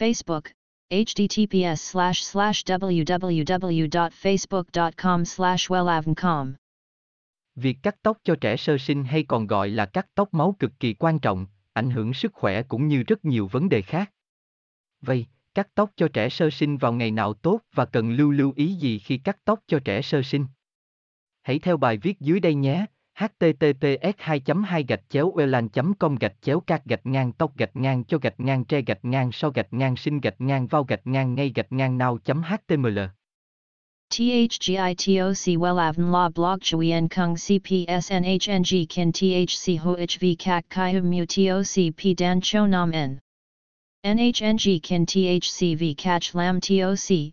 Facebook, https slash slash www.facebook.com slash wellavncom. Việc cắt tóc cho trẻ sơ sinh hay còn gọi là cắt tóc máu cực kỳ quan trọng, ảnh hưởng sức khỏe cũng như rất nhiều vấn đề khác. Vậy, cắt tóc cho trẻ sơ sinh vào ngày nào tốt và cần lưu lưu ý gì khi cắt tóc cho trẻ sơ sinh? Hãy theo bài viết dưới đây nhé https 2 2 gạch chéo welan com gạch chéo các gạch ngang tóc gạch ngang cho gạch ngang tre gạch ngang sau gạch ngang sinh gạch ngang vào gạch ngang ngay gạch ngang nào html THGITOC WELAVN La Blog Chuyen Kung CPSNHNG Kin THC HOHV CAC CHI Hum Mu TOC P Dan Cho Nam N. NHNG Kin THC V CACH Lam TOC